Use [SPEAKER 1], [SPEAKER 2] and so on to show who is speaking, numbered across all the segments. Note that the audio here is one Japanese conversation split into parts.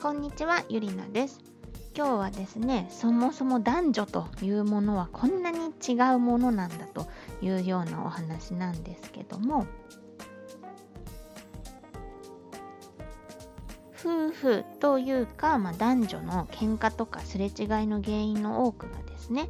[SPEAKER 1] こんにちはゆりなです。今日はですねそもそも男女というものはこんなに違うものなんだというようなお話なんですけども夫婦というか、まあ、男女の喧嘩とかすれ違いの原因の多くがですね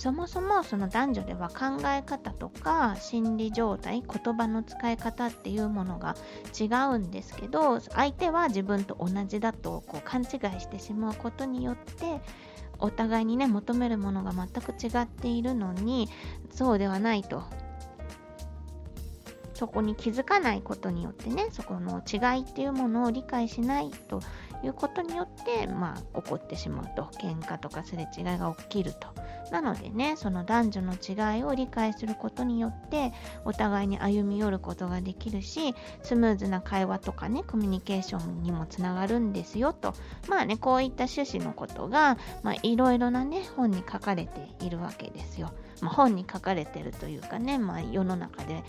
[SPEAKER 1] そもそもその男女では考え方とか心理状態言葉の使い方っていうものが違うんですけど相手は自分と同じだとこう勘違いしてしまうことによってお互いにね求めるものが全く違っているのにそうではないと。そこに気づかないことによってねそこの違いっていうものを理解しないということによってまあ起こってしまうと。喧嘩とかすれ違いが起きると。なのでねその男女の違いを理解することによってお互いに歩み寄ることができるしスムーズな会話とかねコミュニケーションにもつながるんですよと。まあねこういった趣旨のことがいろいろなね本に書かれているわけですよ。まあ、本に書かれてるというかね、まあ、世の中で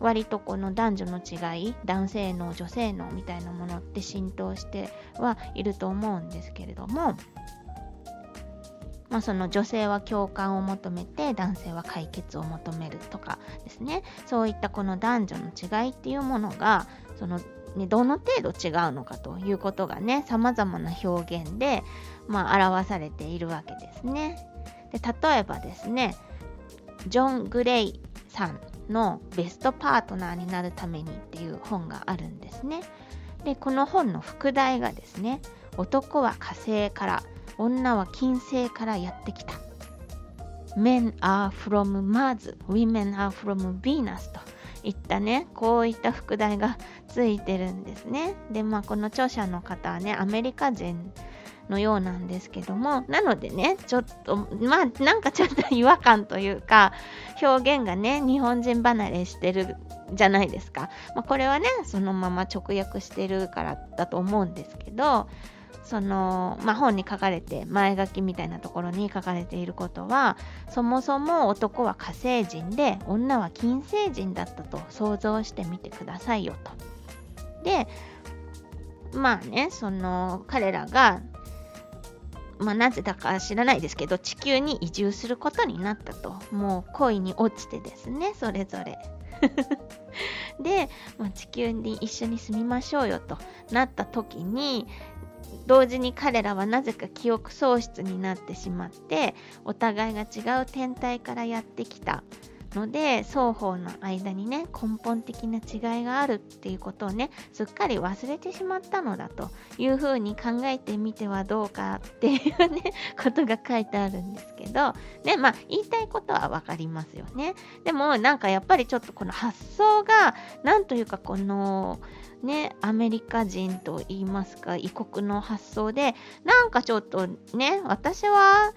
[SPEAKER 1] 割とこの男女の違い男性の女性のみたいなものって浸透してはいると思うんですけれども、まあ、その女性は共感を求めて男性は解決を求めるとかですねそういったこの男女の違いっていうものがそのね、どの程度違うのかということがねさまざまな表現で、まあ、表されているわけですね。で例えばですねジョン・グレイさんのベストパートナーになるためにっていう本があるんですね。で、この本の副題がですね、男は火星から、女は金星からやってきた。Men are from Mars, women are from Venus といったね、こういった副題がついてるんですね。で、まあこの著者の方はね、アメリカ人のようなんですけどもなのでねちょっとまあなんかちょっと違和感というか表現がね日本人離れしてるじゃないですか、まあ、これはねそのまま直訳してるからだと思うんですけどその、まあ、本に書かれて前書きみたいなところに書かれていることはそもそも男は火星人で女は金星人だったと想像してみてくださいよと。でまあねその彼らがまあ、なぜだか知らないですけど地球に移住することになったともう恋に落ちてですねそれぞれ で、まあ、地球に一緒に住みましょうよとなった時に同時に彼らはなぜか記憶喪失になってしまってお互いが違う天体からやってきた。ので双方の間にね根本的な違いがあるっていうことをねすっかり忘れてしまったのだというふうに考えてみてはどうかっていうね ことが書いてあるんですけどねまあ言いたいことは分かりますよね。でもなんかやっぱりちょっとこの発想がなんというかこのね、アメリカ人と言いますか異国の発想でなんかちょっとね私は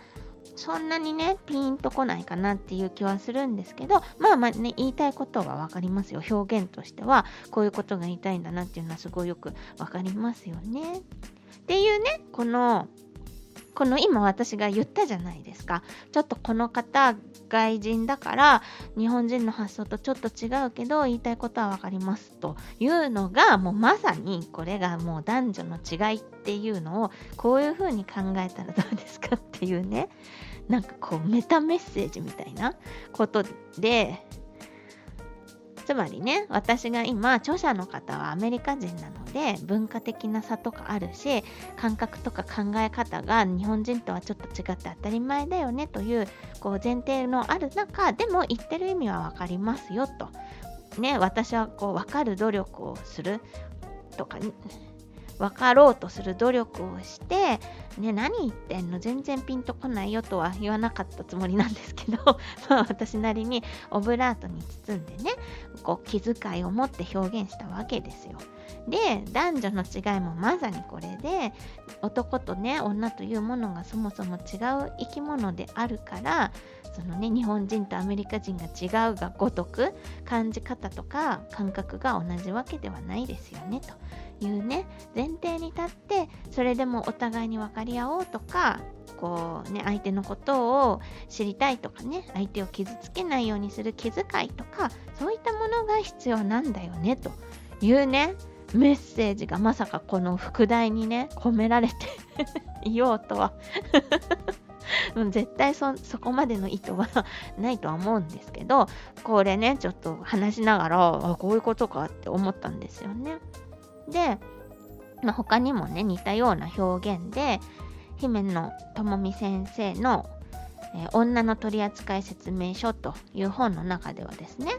[SPEAKER 1] そんなにね、ピンとこないかなっていう気はするんですけど、まあまあね、言いたいことは分かりますよ。表現としては、こういうことが言いたいんだなっていうのはすごいよく分かりますよね。っていうね、この、この今私が言ったじゃないですか。ちょっとこの方、外人だから、日本人の発想とちょっと違うけど、言いたいことはわかりますというのが、もうまさにこれがもう男女の違いっていうのを、こういうふうに考えたらどうですかっていうね。なんかこうメタメッセージみたいなことでつまりね私が今著者の方はアメリカ人なので文化的な差とかあるし感覚とか考え方が日本人とはちょっと違って当たり前だよねというこう前提のある中でも言ってる意味は分かりますよと。ね、私はこう分かる努力をするとか分かろうとする努力をして、ね、何言ってんの？全然ピンとこないよとは言わなかったつもりなんですけど、まあ、私なりにオブラートに包んでねこう気遣いを持って表現したわけですよ。で男女の違いもまさにこれで男とね女というものがそもそも違う生き物であるからそのね日本人とアメリカ人が違うがごとく感じ方とか感覚が同じわけではないですよねというね前提に立ってそれでもお互いに分かり合おうとかこうね相手のことを知りたいとかね相手を傷つけないようにする気遣いとかそういったものが必要なんだよねというねメッセージがまさかこの副題にね込められて いようとは 絶対そこまでの意図はないとは思うんですけどこれねちょっと話しながらあこういうことかって思ったんですよね。で、まあ、他にもね似たような表現で姫野智美先生のえ、女の取扱説明書という本の中ではですね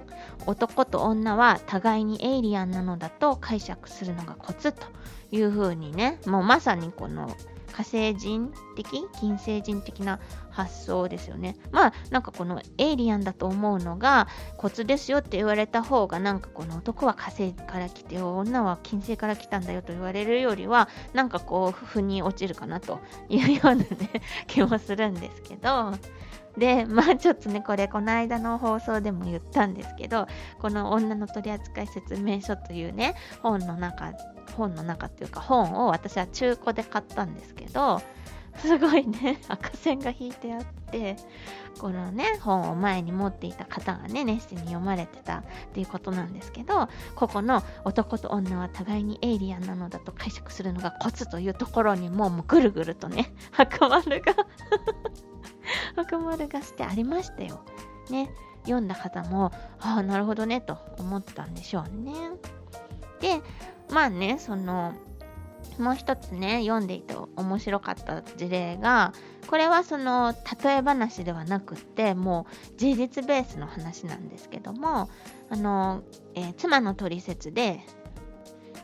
[SPEAKER 1] 男と女は互いにエイリアンなのだと解釈するのがコツというふうにねもうまさにこの火星人的金星人的な発想ですよね。まあなんかこのエイリアンだと思うのがコツですよって言われた方がなんかこの男は火星から来て女は金星から来たんだよと言われるよりはなんかこう腑に落ちるかなというようなね気もするんですけどで、まあちょっとね、これ、この間の放送でも言ったんですけど、この女の取扱説明書というね、本の中、本の中っていうか本を私は中古で買ったんですけど、すごいね、赤線が引いてあって、このね、本を前に持っていた方がね、熱心に読まれてたっていうことなんですけど、ここの男と女は互いにエイリアンなのだと解釈するのがコツというところにもうもうぐるぐるとね、赤丸が 赤丸がしてありましたよ。ね、読んだ方も、ああ、なるほどね、と思ったんでしょうね。で、まあね、その、もう一つね、読んでいて面白かった事例が、これはその例え話ではなくってもう事実ベースの話なんですけどもあの、えー、妻の取説で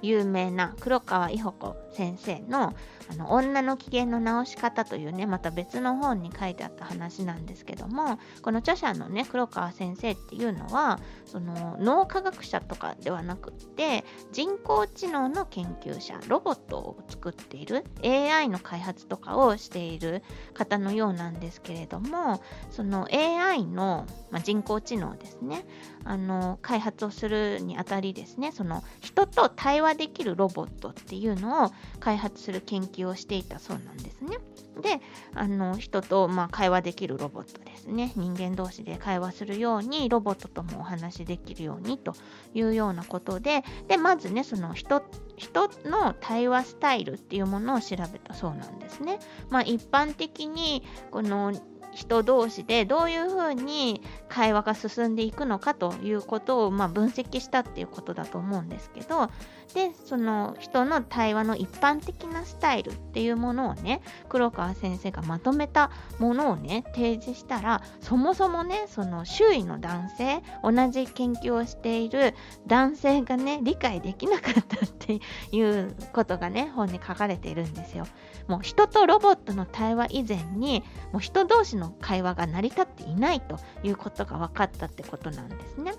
[SPEAKER 1] 有名な黒川伊保子先生のあの女の機嫌の直し方というねまた別の本に書いてあった話なんですけどもこの著者のね黒川先生っていうのはその脳科学者とかではなくって人工知能の研究者ロボットを作っている AI の開発とかをしている方のようなんですけれどもその AI の、まあ、人工知能ですねあの開発をするにあたりですねその人と対話できるロボットっていうのを開発する研究をしていたそうなんですね。であの人と、まあ、会話できるロボットですね人間同士で会話するようにロボットともお話しできるようにというようなことででまずねその人人の対話スタイルっていうものを調べたそうなんですね。まあ、一般的にこの人同士でどういうふうに会話が進んでいくのかということを、まあ、分析したっていうことだと思うんですけどでその人の対話の一般的なスタイルっていうものをね黒川先生がまとめたものをね提示したらそもそもねその周囲の男性同じ研究をしている男性がね理解できなかったっていうことがね本に書かれているんですよ。もう人とロボットの対話以前にもう人同士の会話が成り立っていないということが分かったってことなんですね。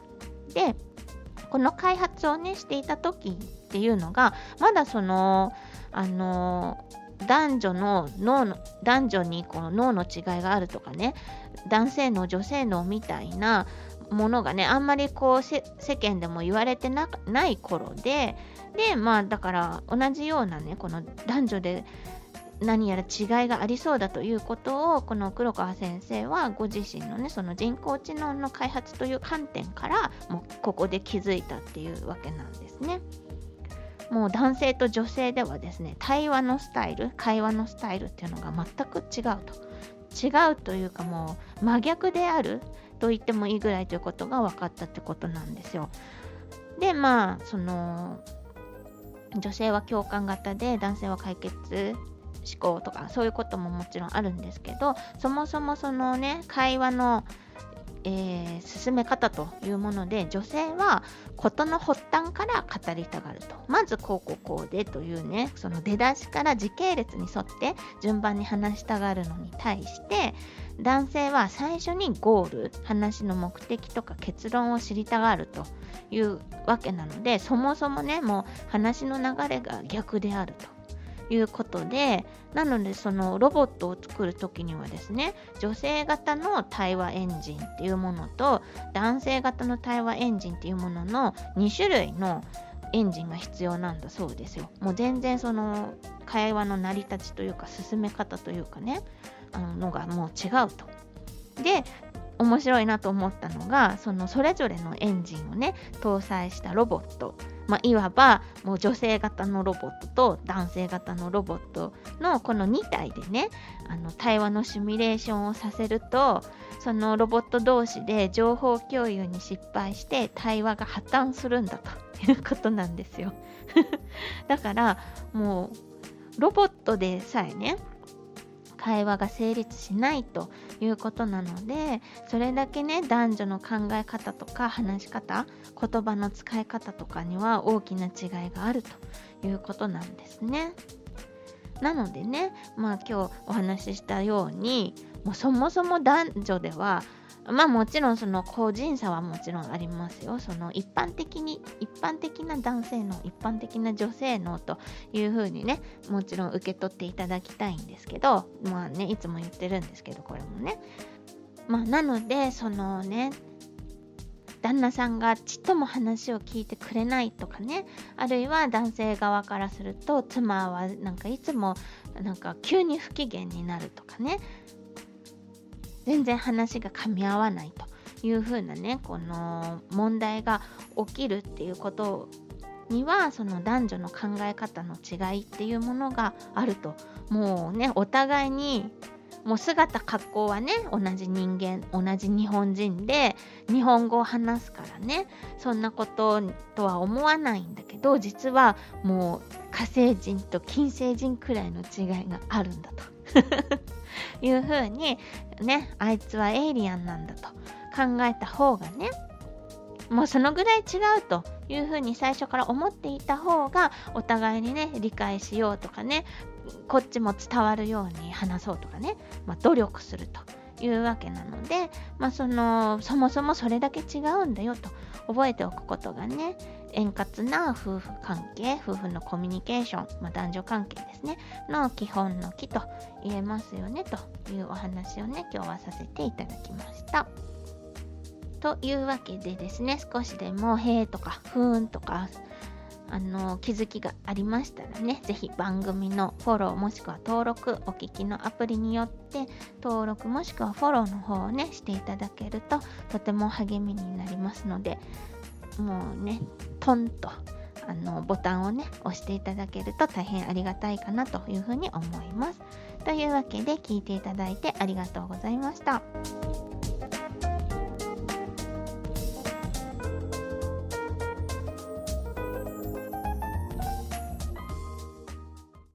[SPEAKER 1] でこの開発をねしていた時っていうのがまだそのあの男女の脳の男女にこの脳の違いがあるとかね男性の女性のみたいなものがねあんまりこう世間でも言われてない頃ででまあだから同じようなねこの男女で何やら違いがありそうだということをこの黒川先生はご自身のねその人工知能の開発という観点からもうここで気づいたっていうわけなんですね。もう男性と女性ではですね対話のスタイル会話のスタイルっていうのが全く違うと違うというかもう真逆であると言ってもいいぐらいということが分かったってことなんですよ。でまあその女性は共感型で男性は解決思考とかそういうことももちろんあるんですけどそもそもそのね会話の、えー、進め方というもので女性は事の発端から語りたがると。まずこうこうこうでというねその出だしから時系列に沿って順番に話したがるのに対して男性は最初にゴール話の目的とか結論を知りたがるというわけなのでそもそもねもう話の流れが逆であると。いうことでなのでそのロボットを作る時にはですね女性型の対話エンジンっていうものと男性型の対話エンジンっていうものの2種類のエンジンが必要なんだそうですよ。もう全然その会話の成り立ちというか進め方というかねあののがもう違うと。で面白いなと思ったのがそのそれぞれのエンジンをね搭載したロボットまあ、いわばもう女性型のロボットと男性型のロボットのこの2体でねあの対話のシミュレーションをさせるとそのロボット同士で情報共有に失敗して対話が破綻するんだと いうことなんですよ。だからもうロボットでさえね会話が成立しないということなのでそれだけね男女の考え方とか話し方言葉の使い方とかには大きな違いがあるということなんですね。なのでねまあ今日お話ししたようにもうそもそも男女ではまあもちろんその個人差はもちろんありますよ。その一般的に、一般的な男性の、一般的な女性のというふうにね、もちろん受け取っていただきたいんですけど、まあね、いつも言ってるんですけど、これもね。まあなので、そのね、旦那さんがちっとも話を聞いてくれないとかねあるいは男性側からすると妻はなんかいつもなんか急に不機嫌になるとかね全然話が噛み合わないというふうなねこの問題が起きるっていうことにはその男女の考え方の違いっていうものがあると。もうねお互いにもう姿格好はね同じ人間同じ日本人で日本語を話すからねそんなこととは思わないんだけど実はもう火星人と金星人くらいの違いがあるんだと。いうふうにねあいつはエイリアンなんだと考えた方がねもうそのぐらい違うというふうに最初から思っていた方がお互いにね理解しようとかねこっちも伝わるように話そうとかね、まあ、努力するというわけなので、まあ、そのそもそもそれだけ違うんだよと覚えておくことがね円滑な夫婦関係夫婦のコミュニケーション、まあ、男女関係ですねの基本の木と言えますよねというお話をね今日はさせていただきました。というわけでですね少しでも「へえ」とか「ふーん」とかあの気づきがありましたらね、ぜひ番組のフォローもしくは登録、お聞きのアプリによって登録もしくはフォローの方をね、していただけるととても励みになりますので、もうね、トンとあのボタンをね、押していただけると大変ありがたいかなというふうに思います。というわけで聞いていただいてありがとうございました。